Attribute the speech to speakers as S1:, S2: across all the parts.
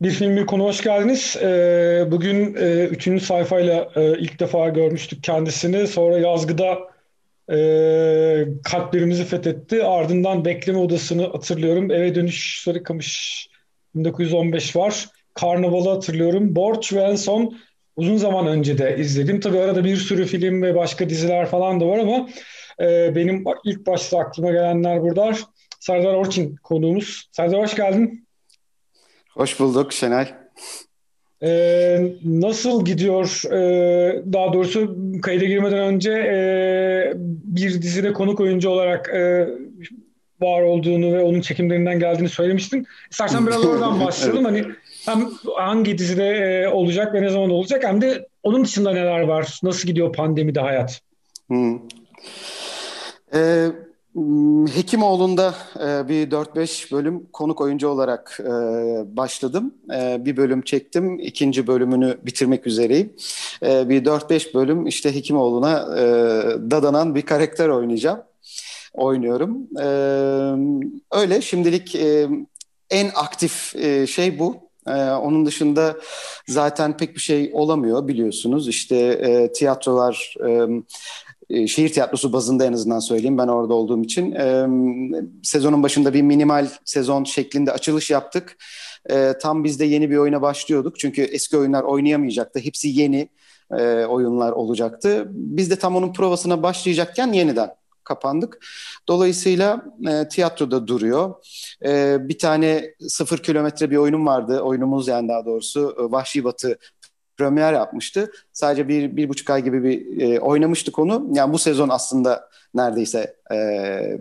S1: Bir film bir konu hoş geldiniz. Ee, bugün e, üçüncü sayfayla e, ilk defa görmüştük kendisini. Sonra yazgıda e, kalplerimizi fethetti. Ardından bekleme odasını hatırlıyorum. Eve dönüş Sarıkamış 1915 var. Karnaval'ı hatırlıyorum. Borç ve en son uzun zaman önce de izledim. Tabii arada bir sürü film ve başka diziler falan da var ama e, benim ilk başta aklıma gelenler burada. Serdar Orçin konuğumuz. Serdar hoş geldin.
S2: Hoş bulduk Şenay.
S1: Ee, nasıl gidiyor? Ee, daha doğrusu kayda girmeden önce e, bir dizide konuk oyuncu olarak e, var olduğunu ve onun çekimlerinden geldiğini söylemiştin. İstersen biraz oradan başlayalım. evet. Hani hem hangi dizide e, olacak ve ne zaman olacak hem de onun dışında neler var? Nasıl gidiyor pandemide hayat? Hmm.
S2: Ee, Hekimoğlu'nda e, bir 4-5 bölüm konuk oyuncu olarak e, başladım. E, bir bölüm çektim, ikinci bölümünü bitirmek üzereyim. Bir 4-5 bölüm işte Hekimoğlu'na dadanan bir karakter oynayacağım. Oynuyorum. Öyle şimdilik en aktif şey bu. onun dışında zaten pek bir şey olamıyor biliyorsunuz. İşte tiyatrolar şehir tiyatrosu bazında en azından söyleyeyim ben orada olduğum için. E, sezonun başında bir minimal sezon şeklinde açılış yaptık. E, tam biz de yeni bir oyuna başlıyorduk. Çünkü eski oyunlar oynayamayacaktı. Hepsi yeni e, oyunlar olacaktı. Biz de tam onun provasına başlayacakken yeniden kapandık. Dolayısıyla e, tiyatroda duruyor. E, bir tane sıfır kilometre bir oyunum vardı. Oyunumuz yani daha doğrusu e, Vahşi Batı premier yapmıştı. Sadece bir, bir buçuk ay gibi bir e, oynamıştık onu. Yani bu sezon aslında neredeyse e,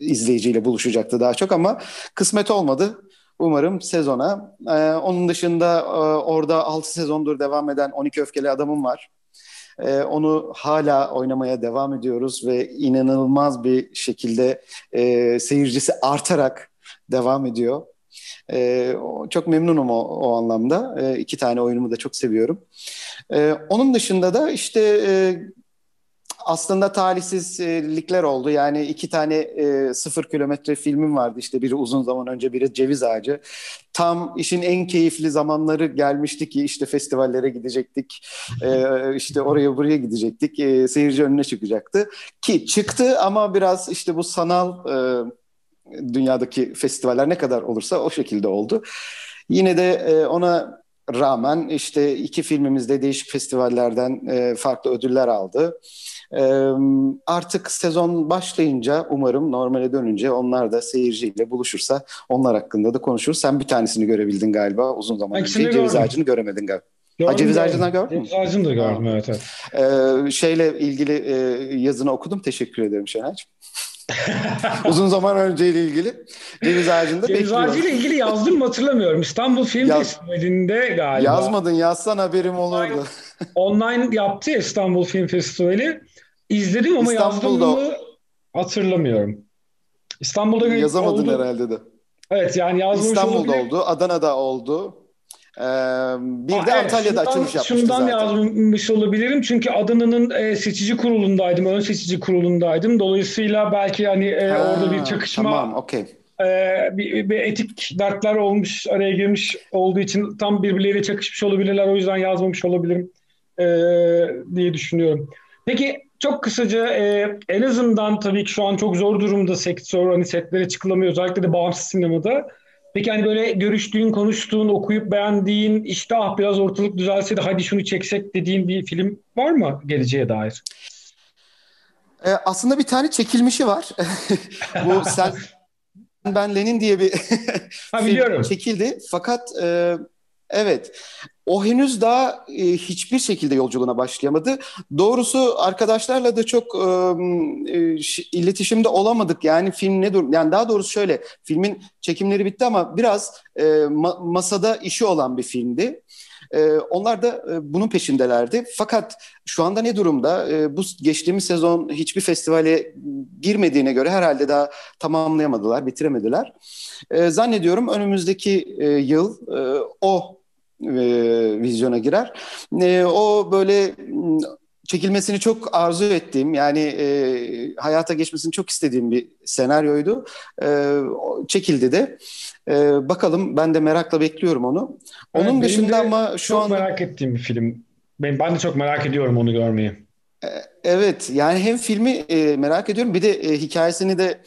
S2: izleyiciyle buluşacaktı daha çok ama kısmet olmadı. Umarım sezona. E, onun dışında e, orada 6 sezondur devam eden 12 Öfkeli Adamım var. E, onu hala oynamaya devam ediyoruz ve inanılmaz bir şekilde e, seyircisi artarak devam ediyor. E, çok memnunum o, o anlamda. E, iki tane oyunumu da çok seviyorum. E, onun dışında da işte e, aslında talihsizlikler oldu. Yani iki tane e, sıfır kilometre filmim vardı. İşte biri uzun zaman önce, biri Ceviz Ağacı. Tam işin en keyifli zamanları gelmişti ki işte festivallere gidecektik. E, işte oraya buraya gidecektik. E, seyirci önüne çıkacaktı. Ki çıktı ama biraz işte bu sanal... E, dünyadaki festivaller ne kadar olursa o şekilde oldu. Yine de e, ona rağmen işte iki filmimiz de değişik festivallerden e, farklı ödüller aldı. E, artık sezon başlayınca umarım normale dönünce onlar da seyirciyle buluşursa onlar hakkında da konuşuruz. Sen bir tanesini görebildin galiba uzun zaman önce. Ceviz Ağacı'nı göremedin galiba.
S1: Gördüm, ha, ceviz ağacından gördün mü? Ceviz ağacını da gördüm evet. evet.
S2: Ee, şeyle ilgili e, yazını okudum. Teşekkür ederim Şenay'cığım. Uzun zaman önceyle ilgili. Ceviz ağacında
S1: Ceviz ağacıyla ilgili yazdım mı hatırlamıyorum. İstanbul Film Yaz, Festivali'nde galiba.
S2: Yazmadın yazsan haberim olurdu.
S1: Online yaptı İstanbul Film Festivali. İzledim ama yazdım mı hatırlamıyorum.
S2: İstanbul'da yazamadın oldu. herhalde de.
S1: Evet yani yazmış
S2: İstanbul'da oldu, Adana'da oldu. Ee, bir Aa, de evet, Antalya'da şundan, açılış yapmıştı
S1: şundan
S2: zaten.
S1: yazmış olabilirim çünkü Adana'nın e, seçici kurulundaydım, ön seçici kurulundaydım. Dolayısıyla belki hani e, ha, orada bir çakışma, tamam, okay. e, bir, bir etik dertler olmuş, araya girmiş olduğu için tam birbirleriyle çakışmış olabilirler. O yüzden yazmamış olabilirim e, diye düşünüyorum. Peki çok kısaca e, en azından tabii ki şu an çok zor durumda sektör, hani setlere çıkılamıyor özellikle de bağımsız sinemada. Peki hani böyle görüştüğün, konuştuğun, okuyup beğendiğin işte ah biraz ortalık düzelse de hadi şunu çeksek dediğin bir film var mı geleceğe dair?
S2: Ee, aslında bir tane çekilmişi var. Bu sen ben Lenin diye bir ha, film çekildi. Fakat e, evet o henüz daha e, hiçbir şekilde yolculuğuna başlayamadı. Doğrusu arkadaşlarla da çok e, e, iletişimde olamadık. Yani film ne durum? Yani daha doğrusu şöyle, filmin çekimleri bitti ama biraz e, ma- masada işi olan bir filmdi. E, onlar da e, bunun peşindelerdi. Fakat şu anda ne durumda? E, bu geçtiğimiz sezon hiçbir festivale girmediğine göre herhalde daha tamamlayamadılar, bitiremediler. E, zannediyorum önümüzdeki e, yıl e, o e, vizyona girer. E, o böyle çekilmesini çok arzu ettiğim yani e, hayata geçmesini çok istediğim bir senaryoydu. E, çekildi de. E, bakalım ben de merakla bekliyorum onu. Onun evet, dışında ama şu
S1: çok
S2: an
S1: merak ettiğim bir film. Ben, ben de çok merak ediyorum onu görmeyi.
S2: E, evet yani hem filmi e, merak ediyorum bir de e, hikayesini de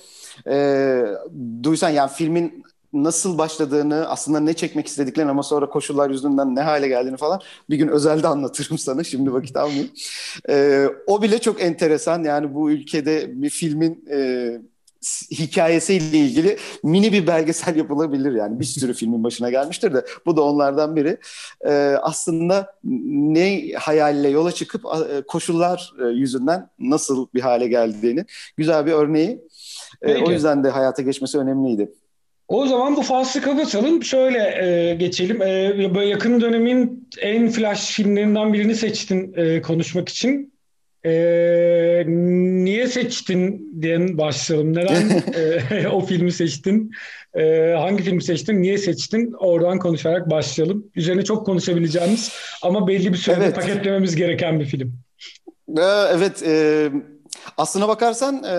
S2: e, duysan yani filmin nasıl başladığını, aslında ne çekmek istediklerini ama sonra koşullar yüzünden ne hale geldiğini falan bir gün özelde anlatırım sana. Şimdi vakit almayayım. Ee, o bile çok enteresan. Yani bu ülkede bir filmin e, hikayesiyle ilgili mini bir belgesel yapılabilir yani bir sürü filmin başına gelmiştir de bu da onlardan biri. Ee, aslında ne hayalle yola çıkıp e, koşullar e, yüzünden nasıl bir hale geldiğini güzel bir örneği. Ee, o yüzden de hayata geçmesi önemliydi.
S1: O zaman bu faslı kapatalım. Şöyle e, geçelim. E, böyle yakın dönemin en flash filmlerinden birini seçtin e, konuşmak için. E, niye seçtin diye başlayalım. Neden e, o filmi seçtin? E, hangi filmi seçtin? Niye seçtin? Oradan konuşarak başlayalım. Üzerine çok konuşabileceğimiz ama belli bir sürede evet. paketlememiz gereken bir film.
S2: E, evet. E, aslına bakarsan... E,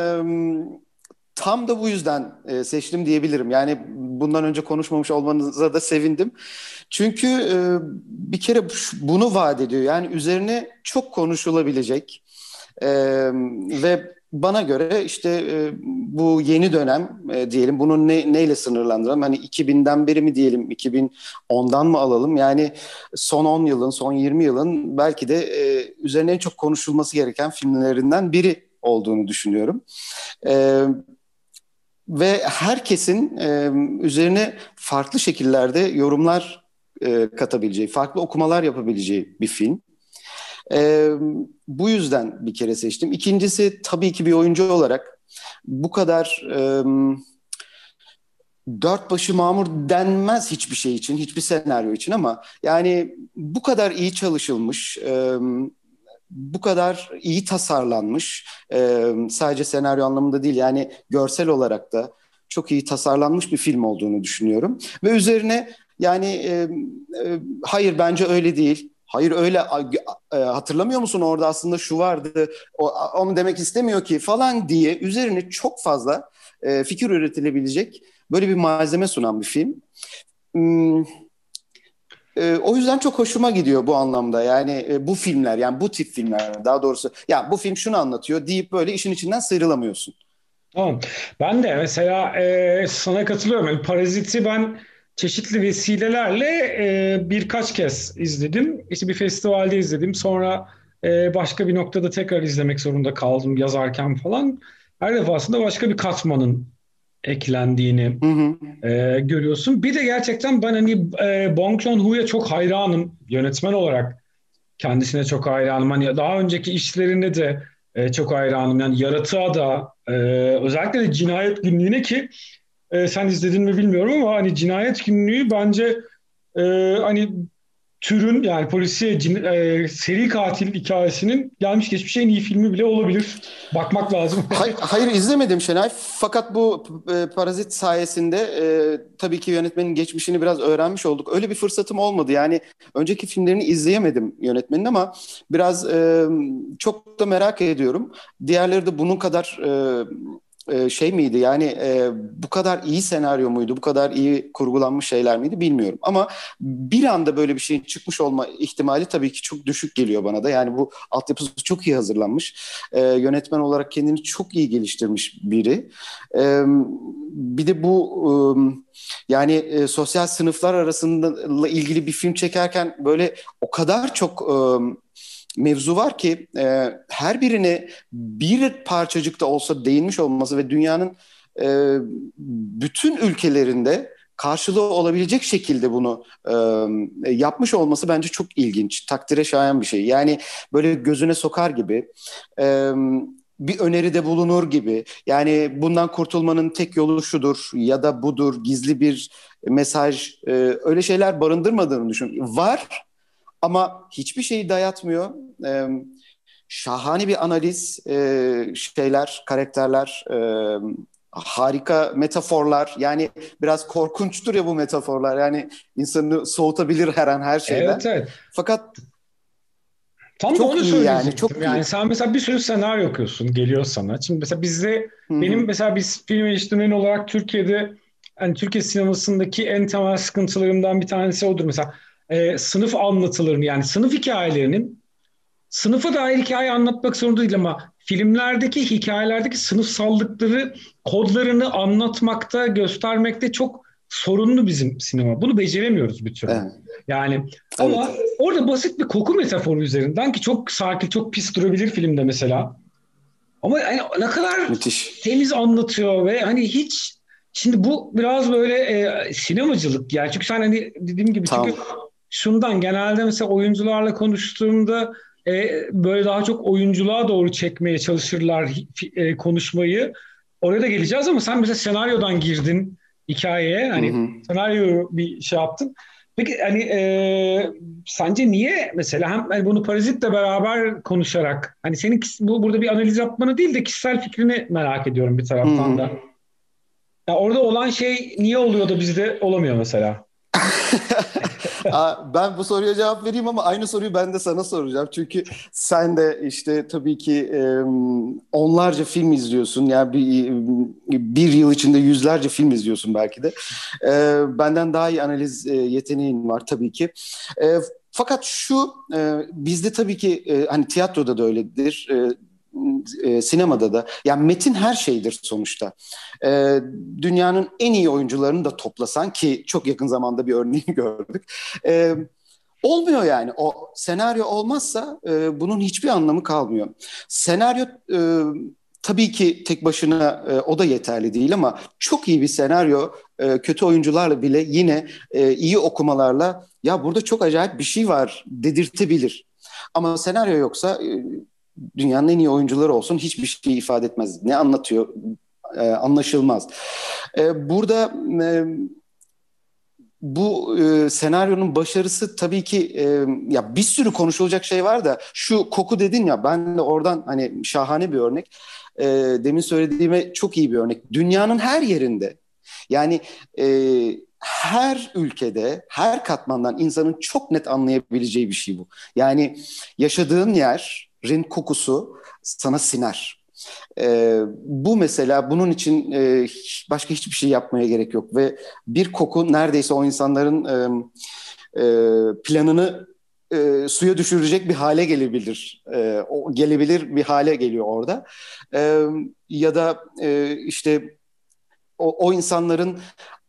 S2: tam da bu yüzden e, seçtim diyebilirim. Yani bundan önce konuşmamış olmanıza da sevindim. Çünkü e, bir kere bunu vaat ediyor. Yani üzerine çok konuşulabilecek e, ve bana göre işte e, bu yeni dönem e, diyelim bunu ne, neyle sınırlandıralım? Hani 2000'den beri mi diyelim 2010'dan mı alalım? Yani son 10 yılın son 20 yılın belki de e, üzerine en çok konuşulması gereken filmlerinden biri olduğunu düşünüyorum. E, ve herkesin e, üzerine farklı şekillerde yorumlar e, katabileceği, farklı okumalar yapabileceği bir film. E, bu yüzden bir kere seçtim. İkincisi tabii ki bir oyuncu olarak bu kadar e, dört başı mamur denmez hiçbir şey için, hiçbir senaryo için ama yani bu kadar iyi çalışılmış, e, bu kadar iyi tasarlanmış e, sadece senaryo anlamında değil yani görsel olarak da çok iyi tasarlanmış bir film olduğunu düşünüyorum. Ve üzerine yani e, e, hayır bence öyle değil. Hayır öyle e, hatırlamıyor musun? Orada aslında şu vardı o, onu demek istemiyor ki falan diye üzerine çok fazla e, fikir üretilebilecek böyle bir malzeme sunan bir film. Hmm, e, o yüzden çok hoşuma gidiyor bu anlamda. Yani e, bu filmler yani bu tip filmler daha doğrusu ya bu film şunu anlatıyor deyip böyle işin içinden sıyrılamıyorsun.
S1: Tamam. Ben de mesela e, sana katılıyorum. Yani Parazit'i ben çeşitli vesilelerle e, birkaç kez izledim. İşte bir festivalde izledim. Sonra e, başka bir noktada tekrar izlemek zorunda kaldım yazarken falan. Her defasında başka bir katmanın eklendiğini hı hı. E, görüyorsun. Bir de gerçekten ben hani e, Bong Joon-ho'ya çok hayranım yönetmen olarak. Kendisine çok hayranım. Hani daha önceki işlerinde de e, çok hayranım. Yani yaratığa da e, özellikle de cinayet günlüğüne ki e, sen izledin mi bilmiyorum ama hani cinayet günlüğü bence e, hani türün yani polisiye cin, e, seri katil hikayesinin gelmiş geçmiş en iyi filmi bile olabilir. Bakmak lazım.
S2: hayır, hayır izlemedim Şenay. Fakat bu e, Parazit sayesinde e, tabii ki yönetmenin geçmişini biraz öğrenmiş olduk. Öyle bir fırsatım olmadı. Yani önceki filmlerini izleyemedim yönetmenin ama biraz e, çok da merak ediyorum. Diğerleri de bunun kadar e, e, şey miydi? Yani e, bu kadar iyi senaryo muydu? Bu kadar iyi kurgulanmış şeyler miydi? Bilmiyorum. Ama bir anda böyle bir şeyin çıkmış olma ihtimali tabii ki çok düşük geliyor bana da. Yani bu altyapısı çok iyi hazırlanmış. E, yönetmen olarak kendini çok iyi geliştirmiş biri. E, bir de bu e, yani e, sosyal sınıflar arasında ilgili bir film çekerken böyle o kadar çok e, mevzu var ki e, her birini bir parçacık da olsa değinmiş olması ve dünyanın e, bütün ülkelerinde karşılığı olabilecek şekilde bunu e, yapmış olması bence çok ilginç, takdire şayan bir şey. Yani böyle gözüne sokar gibi, e, bir öneride bulunur gibi. Yani bundan kurtulmanın tek yolu şudur ya da budur, gizli bir mesaj, e, öyle şeyler barındırmadığını düşün. Var ama hiçbir şeyi dayatmıyor. Ee, şahane bir analiz, e, şeyler, karakterler, e, harika metaforlar. Yani biraz korkunçtur ya bu metaforlar. Yani insanı soğutabilir her an her şeyden. Evet, evet. Fakat
S1: Tam çok da onu iyi yani. Çok yani iyi. sen mesela bir sürü senaryo okuyorsun, geliyor sana. Şimdi mesela bizde Hı-hı. benim mesela biz film eleştirmeni olarak Türkiye'de yani Türkiye sinemasındaki en temel sıkıntılarımdan bir tanesi odur. Mesela e, sınıf anlatılarını yani sınıf hikayelerinin sınıfa dair hikaye anlatmak zorunda değil ama filmlerdeki hikayelerdeki sınıfsallıkları kodlarını anlatmakta göstermekte çok sorunlu bizim sinema. Bunu beceremiyoruz bir türlü. Evet. Yani ama evet. orada basit bir koku metaforu üzerinden ki çok sakin, çok pis durabilir filmde mesela. Ama yani ne kadar Müthiş. temiz anlatıyor ve hani hiç şimdi bu biraz böyle e, sinemacılık yani çünkü sen hani dediğim gibi tamam. çünkü şundan genelde mesela oyuncularla konuştuğumda e, böyle daha çok oyunculuğa doğru çekmeye çalışırlar e, konuşmayı. Oraya da geleceğiz ama sen mesela senaryodan girdin hikayeye. Hani hı hı. senaryo bir şey yaptın. Peki hani e, sence niye mesela hem hani bunu Parazit'le beraber konuşarak hani senin bu burada bir analiz yapmanı değil de kişisel fikrini merak ediyorum bir taraftan hmm. da. Ya orada olan şey niye oluyor da bizde olamıyor mesela?
S2: ben bu soruya cevap vereyim ama aynı soruyu ben de sana soracağım. Çünkü sen de işte tabii ki onlarca film izliyorsun. Yani bir, bir yıl içinde yüzlerce film izliyorsun belki de. Benden daha iyi analiz yeteneğin var tabii ki. Fakat şu bizde tabii ki hani tiyatroda da öyledir sinemada da yani metin her şeydir sonuçta. E, dünyanın en iyi oyuncularını da toplasan ki çok yakın zamanda bir örneğini gördük. E, olmuyor yani o senaryo olmazsa e, bunun hiçbir anlamı kalmıyor. Senaryo e, tabii ki tek başına e, o da yeterli değil ama çok iyi bir senaryo e, kötü oyuncularla bile yine e, iyi okumalarla ya burada çok acayip bir şey var dedirtebilir. Ama senaryo yoksa e, dünyanın en iyi oyuncuları olsun hiçbir şey ifade etmez. Ne anlatıyor e, anlaşılmaz. E, burada e, bu e, senaryonun başarısı tabii ki e, ya bir sürü konuşulacak şey var da şu koku dedin ya ben de oradan hani şahane bir örnek. E, demin söylediğime çok iyi bir örnek. Dünyanın her yerinde yani e, her ülkede, her katmandan insanın çok net anlayabileceği bir şey bu. Yani yaşadığın yer, rin kokusu sana siner. E, bu mesela bunun için e, başka hiçbir şey yapmaya gerek yok ve bir koku neredeyse o insanların e, e, planını e, suya düşürecek bir hale gelebilir. E, o gelebilir bir hale geliyor orada. E, ya da e, işte o, o insanların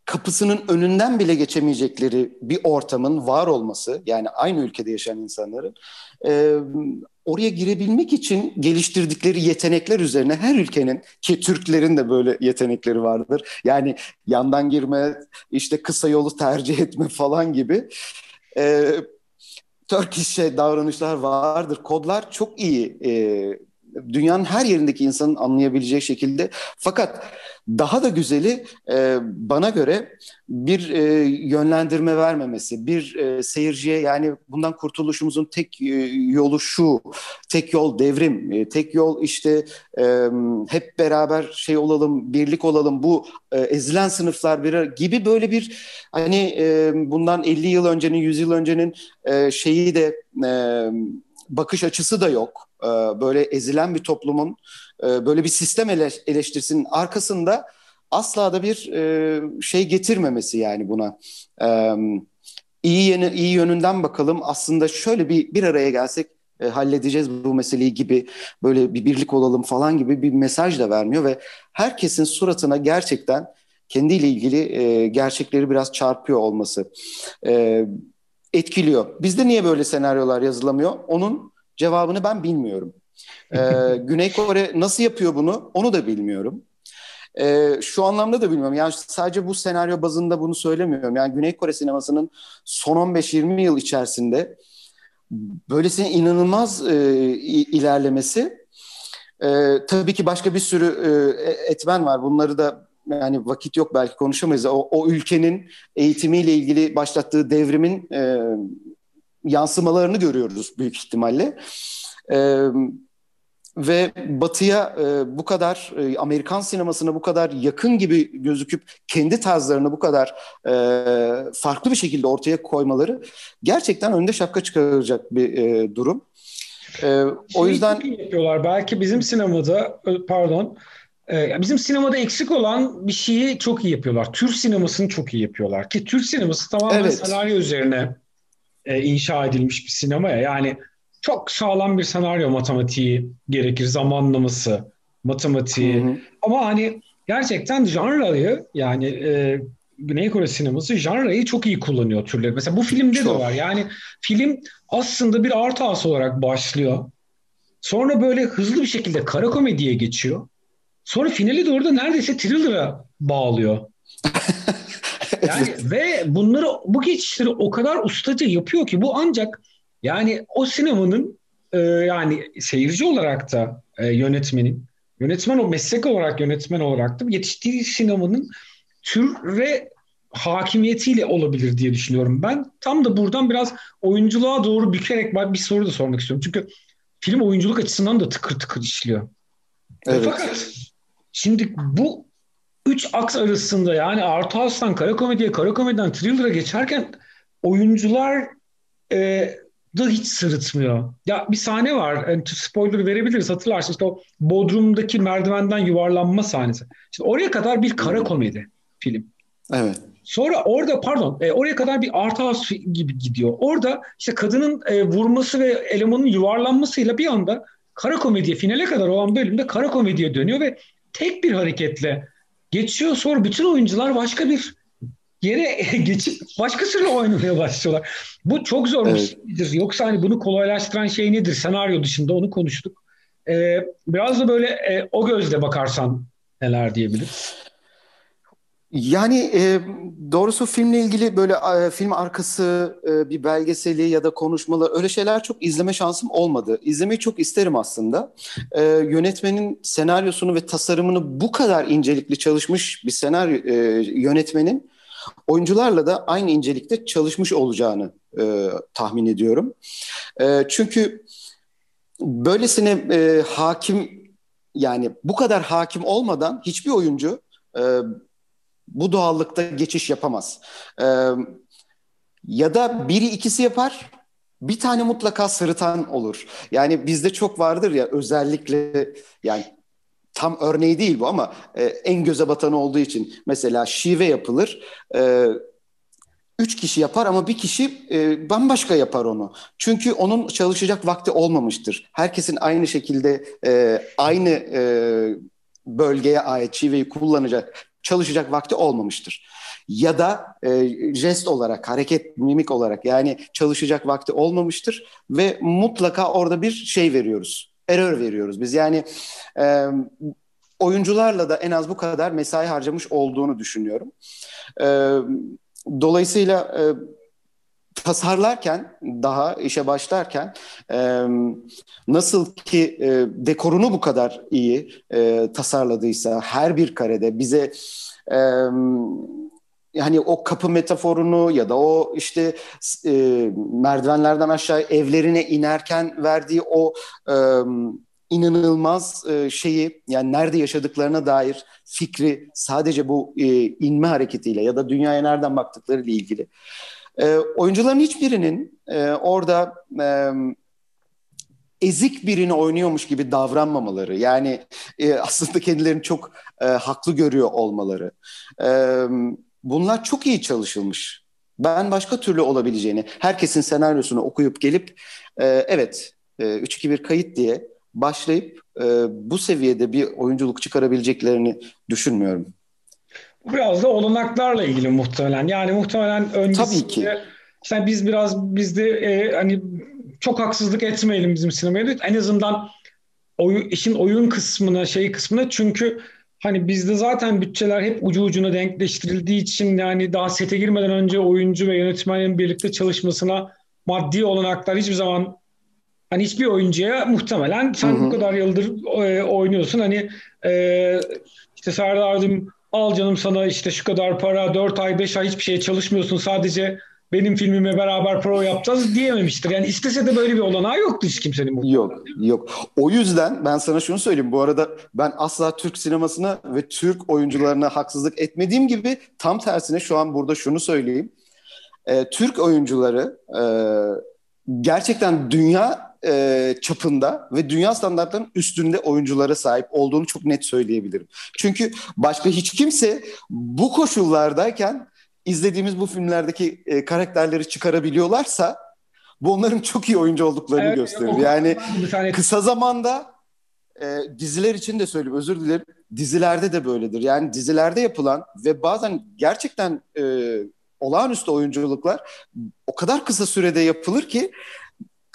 S2: kapısının önünden bile geçemeyecekleri bir ortamın var olması yani aynı ülkede yaşayan insanların e, oraya girebilmek için geliştirdikleri yetenekler üzerine her ülkenin ki Türklerin de böyle yetenekleri vardır. Yani yandan girme, işte kısa yolu tercih etme falan gibi. E, Turkish davranışlar vardır. Kodlar çok iyi. E, dünyanın her yerindeki insanın anlayabileceği şekilde. Fakat daha da güzeli e, bana göre bir e, yönlendirme vermemesi, bir e, seyirciye yani bundan kurtuluşumuzun tek e, yolu şu, tek yol devrim, e, tek yol işte e, hep beraber şey olalım, birlik olalım, bu e, ezilen sınıflar bir gibi böyle bir hani e, bundan 50 yıl öncenin, 100 yıl öncenin e, şeyi de e, bakış açısı da yok. E, böyle ezilen bir toplumun e, böyle bir sistem eleştirisinin arkasında asla da bir e, şey getirmemesi yani buna. İyi, yeni, iyi yönünden bakalım aslında şöyle bir bir araya gelsek halledeceğiz bu meseleyi gibi böyle bir birlik olalım falan gibi bir mesaj da vermiyor ve herkesin suratına gerçekten kendiyle ilgili gerçekleri biraz çarpıyor olması etkiliyor. Bizde niye böyle senaryolar yazılamıyor? Onun cevabını ben bilmiyorum. Ee, Güney Kore nasıl yapıyor bunu onu da bilmiyorum. Ee, şu anlamda da bilmiyorum. Yani sadece bu senaryo bazında bunu söylemiyorum. Yani Güney Kore sinemasının son 15-20 yıl içerisinde böylesine inanılmaz e, ilerlemesi e, tabii ki başka bir sürü e, etmen var. Bunları da yani vakit yok belki konuşamayız. O, o ülkenin eğitimiyle ilgili başlattığı devrimin e, yansımalarını görüyoruz büyük ihtimalle. E, ve Batı'ya e, bu kadar e, Amerikan sinemasına bu kadar yakın gibi gözüküp kendi tarzlarını bu kadar e, farklı bir şekilde ortaya koymaları gerçekten önünde şapka çıkaracak bir e, durum.
S1: E, o yüzden yapıyorlar. Belki bizim sinemada pardon e, bizim sinemada eksik olan bir şeyi çok iyi yapıyorlar. Türk sinemasını çok iyi yapıyorlar. Ki Türk sineması tamamen evet. senaryo üzerine e, inşa edilmiş bir sinemaya. Yani çok sağlam bir senaryo matematiği gerekir. Zamanlaması, matematiği. Hı hı. Ama hani gerçekten janrayı yani e, Güney Kore sineması janrayı çok iyi kullanıyor türleri. Mesela bu filmde çok. de var. Yani film aslında bir art house olarak başlıyor. Sonra böyle hızlı bir şekilde kara komediye geçiyor. Sonra finali doğru da neredeyse thriller'a bağlıyor. yani ve bunları bu geçişleri o kadar ustaca yapıyor ki bu ancak yani o sinemanın e, yani seyirci olarak da e, yönetmenin yönetmen o meslek olarak yönetmen olarak da yetiştiği sinemanın tür ve hakimiyetiyle olabilir diye düşünüyorum. Ben tam da buradan biraz oyunculuğa doğru bükerek bir soru da sormak istiyorum. Çünkü film oyunculuk açısından da tıkır tıkır işliyor. Evet. Fakat şimdi bu üç aks arasında yani Art House'dan kara komediye, kara komediden thriller'a geçerken oyuncular e, da hiç sırıtmıyor. Ya bir sahne var. Yani spoiler verebiliriz hatırlarsın. İşte o Bodrum'daki merdivenden yuvarlanma sahnesi. Şimdi oraya kadar bir kara komedi film.
S2: Evet.
S1: Sonra orada pardon e, oraya kadar bir art house gibi gidiyor. Orada işte kadının e, vurması ve elemanın yuvarlanmasıyla bir anda kara komediye finale kadar olan bölümde kara komediye dönüyor ve tek bir hareketle geçiyor. Sonra bütün oyuncular başka bir yere geçip başkasıyla oynamaya başlıyorlar. Bu çok zor evet. bir şeydir. Yoksa hani bunu kolaylaştıran şey nedir? Senaryo dışında onu konuştuk. Ee, biraz da böyle e, o gözle bakarsan neler diyebiliriz?
S2: Yani e, doğrusu filmle ilgili böyle e, film arkası e, bir belgeseli ya da konuşmalar öyle şeyler çok izleme şansım olmadı. İzlemeyi çok isterim aslında. E, yönetmenin senaryosunu ve tasarımını bu kadar incelikli çalışmış bir senaryo e, yönetmenin oyuncularla da aynı incelikte çalışmış olacağını e, tahmin ediyorum. E, çünkü böylesine e, hakim yani bu kadar hakim olmadan hiçbir oyuncu e, bu doğallıkta geçiş yapamaz. E, ya da biri ikisi yapar bir tane mutlaka sırıtan olur. Yani bizde çok vardır ya özellikle yani tam örneği değil bu ama e, en göze batanı olduğu için mesela şive yapılır. E, üç kişi yapar ama bir kişi e, bambaşka yapar onu. Çünkü onun çalışacak vakti olmamıştır. Herkesin aynı şekilde e, aynı e, bölgeye ait şiveyi kullanacak, çalışacak vakti olmamıştır. Ya da e, jest olarak, hareket, mimik olarak yani çalışacak vakti olmamıştır ve mutlaka orada bir şey veriyoruz error veriyoruz biz. Yani e, oyuncularla da en az bu kadar mesai harcamış olduğunu düşünüyorum. E, dolayısıyla e, tasarlarken daha işe başlarken e, nasıl ki e, dekorunu bu kadar iyi e, tasarladıysa her bir karede bize e, yani o kapı metaforunu ya da o işte e, merdivenlerden aşağı evlerine inerken verdiği o e, inanılmaz e, şeyi yani nerede yaşadıklarına dair fikri sadece bu e, inme hareketiyle ya da dünyaya nereden baktıkları ile ilgili. E, oyuncuların hiçbirinin e, orada e, ezik birini oynuyormuş gibi davranmamaları yani e, aslında kendilerini çok e, haklı görüyor olmaları. E, bunlar çok iyi çalışılmış. Ben başka türlü olabileceğini, herkesin senaryosunu okuyup gelip e, evet e, 3-2-1 kayıt diye başlayıp e, bu seviyede bir oyunculuk çıkarabileceklerini düşünmüyorum.
S1: Biraz da olanaklarla ilgili muhtemelen. Yani muhtemelen öncesinde Tabii ki. işte biz biraz bizde e, hani çok haksızlık etmeyelim bizim sinemaya. En azından oy, işin oyun kısmına, şey kısmına çünkü Hani bizde zaten bütçeler hep ucu ucuna denkleştirildiği için yani daha sete girmeden önce oyuncu ve yönetmenin birlikte çalışmasına maddi olanaklar hiçbir zaman hani hiçbir oyuncuya muhtemelen sen hı hı. bu kadar yıldır e, oynuyorsun hani e, işte Serdar'cığım al canım sana işte şu kadar para 4 ay 5 ay hiçbir şeye çalışmıyorsun sadece benim filmime beraber pro yapacağız diyememiştir. Yani istese de böyle bir olanağı yoktu hiç kimsenin.
S2: Yok, yok. O yüzden ben sana şunu söyleyeyim. Bu arada ben asla Türk sinemasına ve Türk oyuncularına haksızlık etmediğim gibi tam tersine şu an burada şunu söyleyeyim. Ee, Türk oyuncuları e, gerçekten dünya e, çapında ve dünya standartlarının üstünde oyunculara sahip olduğunu çok net söyleyebilirim. Çünkü başka hiç kimse bu koşullardayken izlediğimiz bu filmlerdeki e, karakterleri çıkarabiliyorlarsa bu onların çok iyi oyuncu olduklarını evet, gösterir. Yani kısa zamanda e, diziler için de söyleyeyim özür dilerim. Dizilerde de böyledir. Yani dizilerde yapılan ve bazen gerçekten e, olağanüstü oyunculuklar o kadar kısa sürede yapılır ki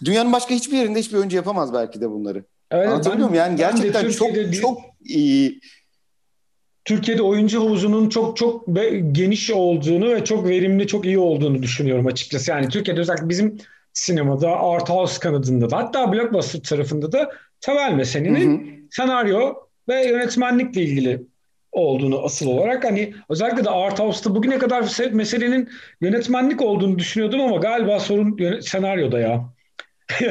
S2: dünyanın başka hiçbir yerinde hiçbir oyuncu yapamaz belki de bunları. Evet, Anlatabiliyor muyum? Yani gerçekten çok çok iyi
S1: Türkiye'de oyuncu havuzunun çok çok geniş olduğunu ve çok verimli, çok iyi olduğunu düşünüyorum açıkçası. Yani Türkiye'de özellikle bizim sinemada, art house kanadında da hatta blockbuster tarafında da temel meselenin senaryo ve yönetmenlikle ilgili olduğunu asıl olarak hani özellikle de art house'ta bugüne kadar meselenin yönetmenlik olduğunu düşünüyordum ama galiba sorun senaryoda ya.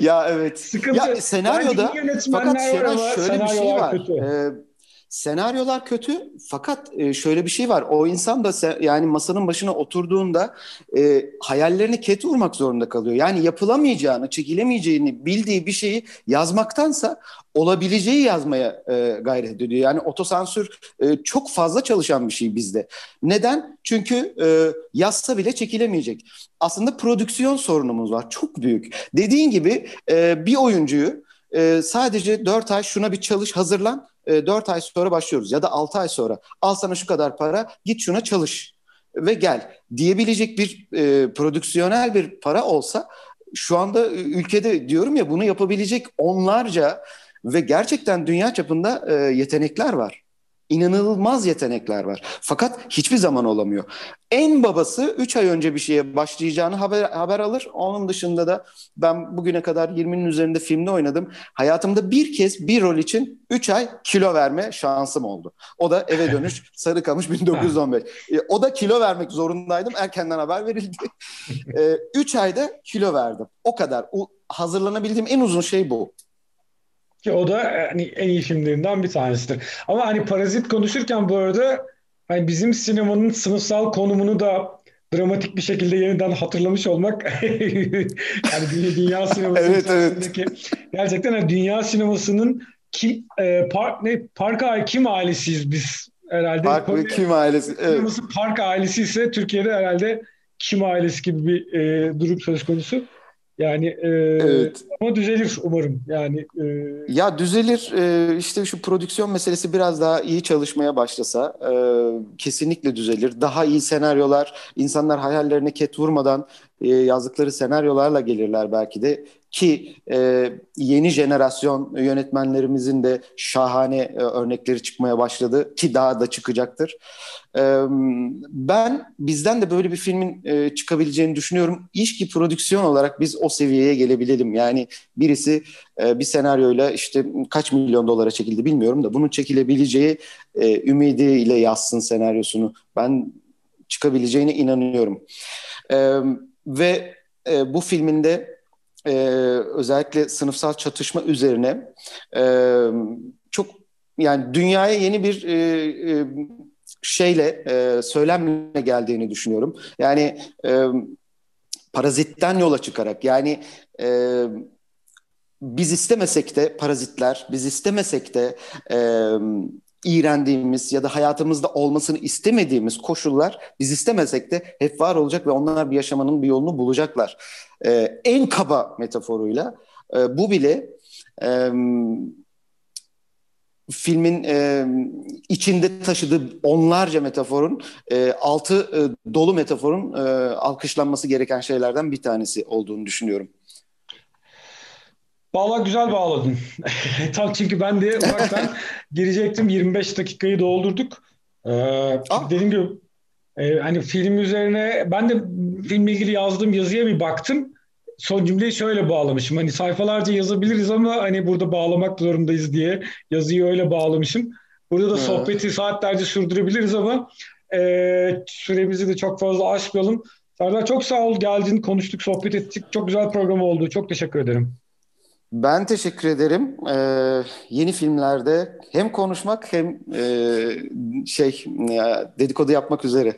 S2: ya evet. Sıkıntı. Ya senaryoda fakat Şener şöyle bir şey var. Kötü. Ee, Senaryolar kötü fakat e, şöyle bir şey var. O insan da yani masanın başına oturduğunda e, hayallerini ket vurmak zorunda kalıyor. Yani yapılamayacağını, çekilemeyeceğini bildiği bir şeyi yazmaktansa olabileceği yazmaya e, gayret ediyor. Yani otosansür e, çok fazla çalışan bir şey bizde. Neden? Çünkü e, yazsa bile çekilemeyecek. Aslında prodüksiyon sorunumuz var. Çok büyük. Dediğin gibi e, bir oyuncuyu e, sadece dört ay şuna bir çalış hazırlan. E, 4 ay sonra başlıyoruz ya da 6 ay sonra. Al sana şu kadar para git şuna çalış ve gel. Diyebilecek bir e, prodüksiyonel bir para olsa şu anda ülkede diyorum ya bunu yapabilecek onlarca ve gerçekten dünya çapında e, yetenekler var inanılmaz yetenekler var. Fakat hiçbir zaman olamıyor. En babası 3 ay önce bir şeye başlayacağını haber, haber alır. Onun dışında da ben bugüne kadar 20'nin üzerinde filmde oynadım. Hayatımda bir kez bir rol için 3 ay kilo verme şansım oldu. O da eve dönüş Sarıkamış 1915. E, o da kilo vermek zorundaydım. Erkenden haber verildi. 3 e, ayda kilo verdim. O kadar. O, hazırlanabildiğim en uzun şey bu.
S1: Ki o da hani en iyi filmlerinden bir tanesidir. Ama hani Parazit konuşurken bu arada hani bizim sinemanın sınıfsal konumunu da dramatik bir şekilde yeniden hatırlamış olmak yani dünya sineması evet, evet. gerçekten yani dünya sinemasının kim e, park ne park kim ailesiyiz biz herhalde.
S2: Park ve kim ailesi. Evet.
S1: Park ailesi ise Türkiye'de herhalde kim ailesi gibi bir e, durum söz konusu. Yani e, evet. ama düzelir umarım. Yani e,
S2: ya düzelir. E, işte şu prodüksiyon meselesi biraz daha iyi çalışmaya başlasa e, kesinlikle düzelir. Daha iyi senaryolar, insanlar hayallerine ket vurmadan e, yazdıkları senaryolarla gelirler belki de ki e, yeni jenerasyon yönetmenlerimizin de şahane e, örnekleri çıkmaya başladı ki daha da çıkacaktır. Ben bizden de böyle bir filmin çıkabileceğini düşünüyorum. İş ki prodüksiyon olarak biz o seviyeye gelebilelim. Yani birisi bir senaryoyla işte kaç milyon dolara çekildi bilmiyorum da bunun çekilebileceği ümidiyle yazsın senaryosunu. Ben çıkabileceğine inanıyorum. Ve bu filminde özellikle sınıfsal çatışma üzerine çok yani dünyaya yeni bir şeyle e, söylemle geldiğini düşünüyorum. Yani e, parazitten yola çıkarak yani e, biz istemesek de parazitler, biz istemesek de e, iğrendiğimiz ya da hayatımızda olmasını istemediğimiz koşullar biz istemesek de hep var olacak ve onlar bir yaşamanın bir yolunu bulacaklar. Ee, en kaba metaforuyla e, bu bile e, filmin e, içinde taşıdığı onlarca metaforun e, altı e, dolu metaforun e, alkışlanması gereken şeylerden bir tanesi olduğunu düşünüyorum.
S1: Valla güzel bağladın. Tam çünkü ben de ufaktan girecektim. 25 dakikayı doldurduk. Ee, dediğim gibi e, hani film üzerine ben de filmle ilgili yazdığım yazıya bir baktım. Son cümleyi şöyle bağlamışım. Hani sayfalarca yazabiliriz ama hani burada bağlamak zorundayız diye yazıyı öyle bağlamışım. Burada da hmm. sohbeti saatlerce sürdürebiliriz ama e, süremizi de çok fazla aşmayalım. Serdar çok sağ ol geldin, konuştuk, sohbet ettik. Çok güzel program oldu. Çok teşekkür ederim.
S2: Ben teşekkür ederim. Ee, yeni filmlerde hem konuşmak hem e, şey dedikodu yapmak üzere.